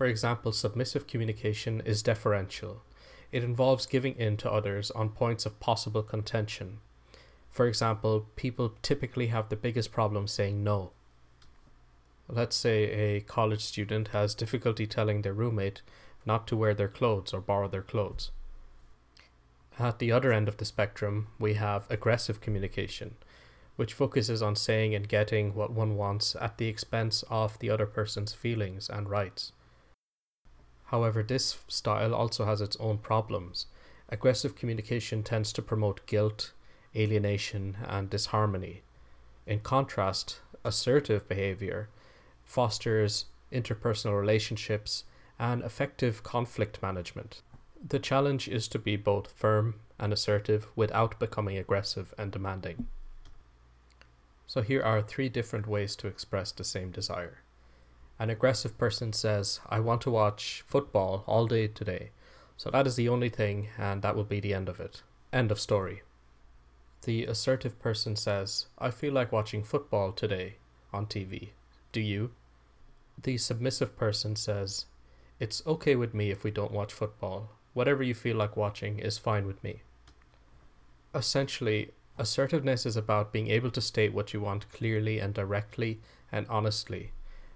For example, submissive communication is deferential. It involves giving in to others on points of possible contention. For example, people typically have the biggest problem saying no. Let's say a college student has difficulty telling their roommate not to wear their clothes or borrow their clothes. At the other end of the spectrum, we have aggressive communication, which focuses on saying and getting what one wants at the expense of the other person's feelings and rights. However, this style also has its own problems. Aggressive communication tends to promote guilt, alienation, and disharmony. In contrast, assertive behavior fosters interpersonal relationships and effective conflict management. The challenge is to be both firm and assertive without becoming aggressive and demanding. So, here are three different ways to express the same desire. An aggressive person says, I want to watch football all day today. So that is the only thing, and that will be the end of it. End of story. The assertive person says, I feel like watching football today on TV. Do you? The submissive person says, It's okay with me if we don't watch football. Whatever you feel like watching is fine with me. Essentially, assertiveness is about being able to state what you want clearly and directly and honestly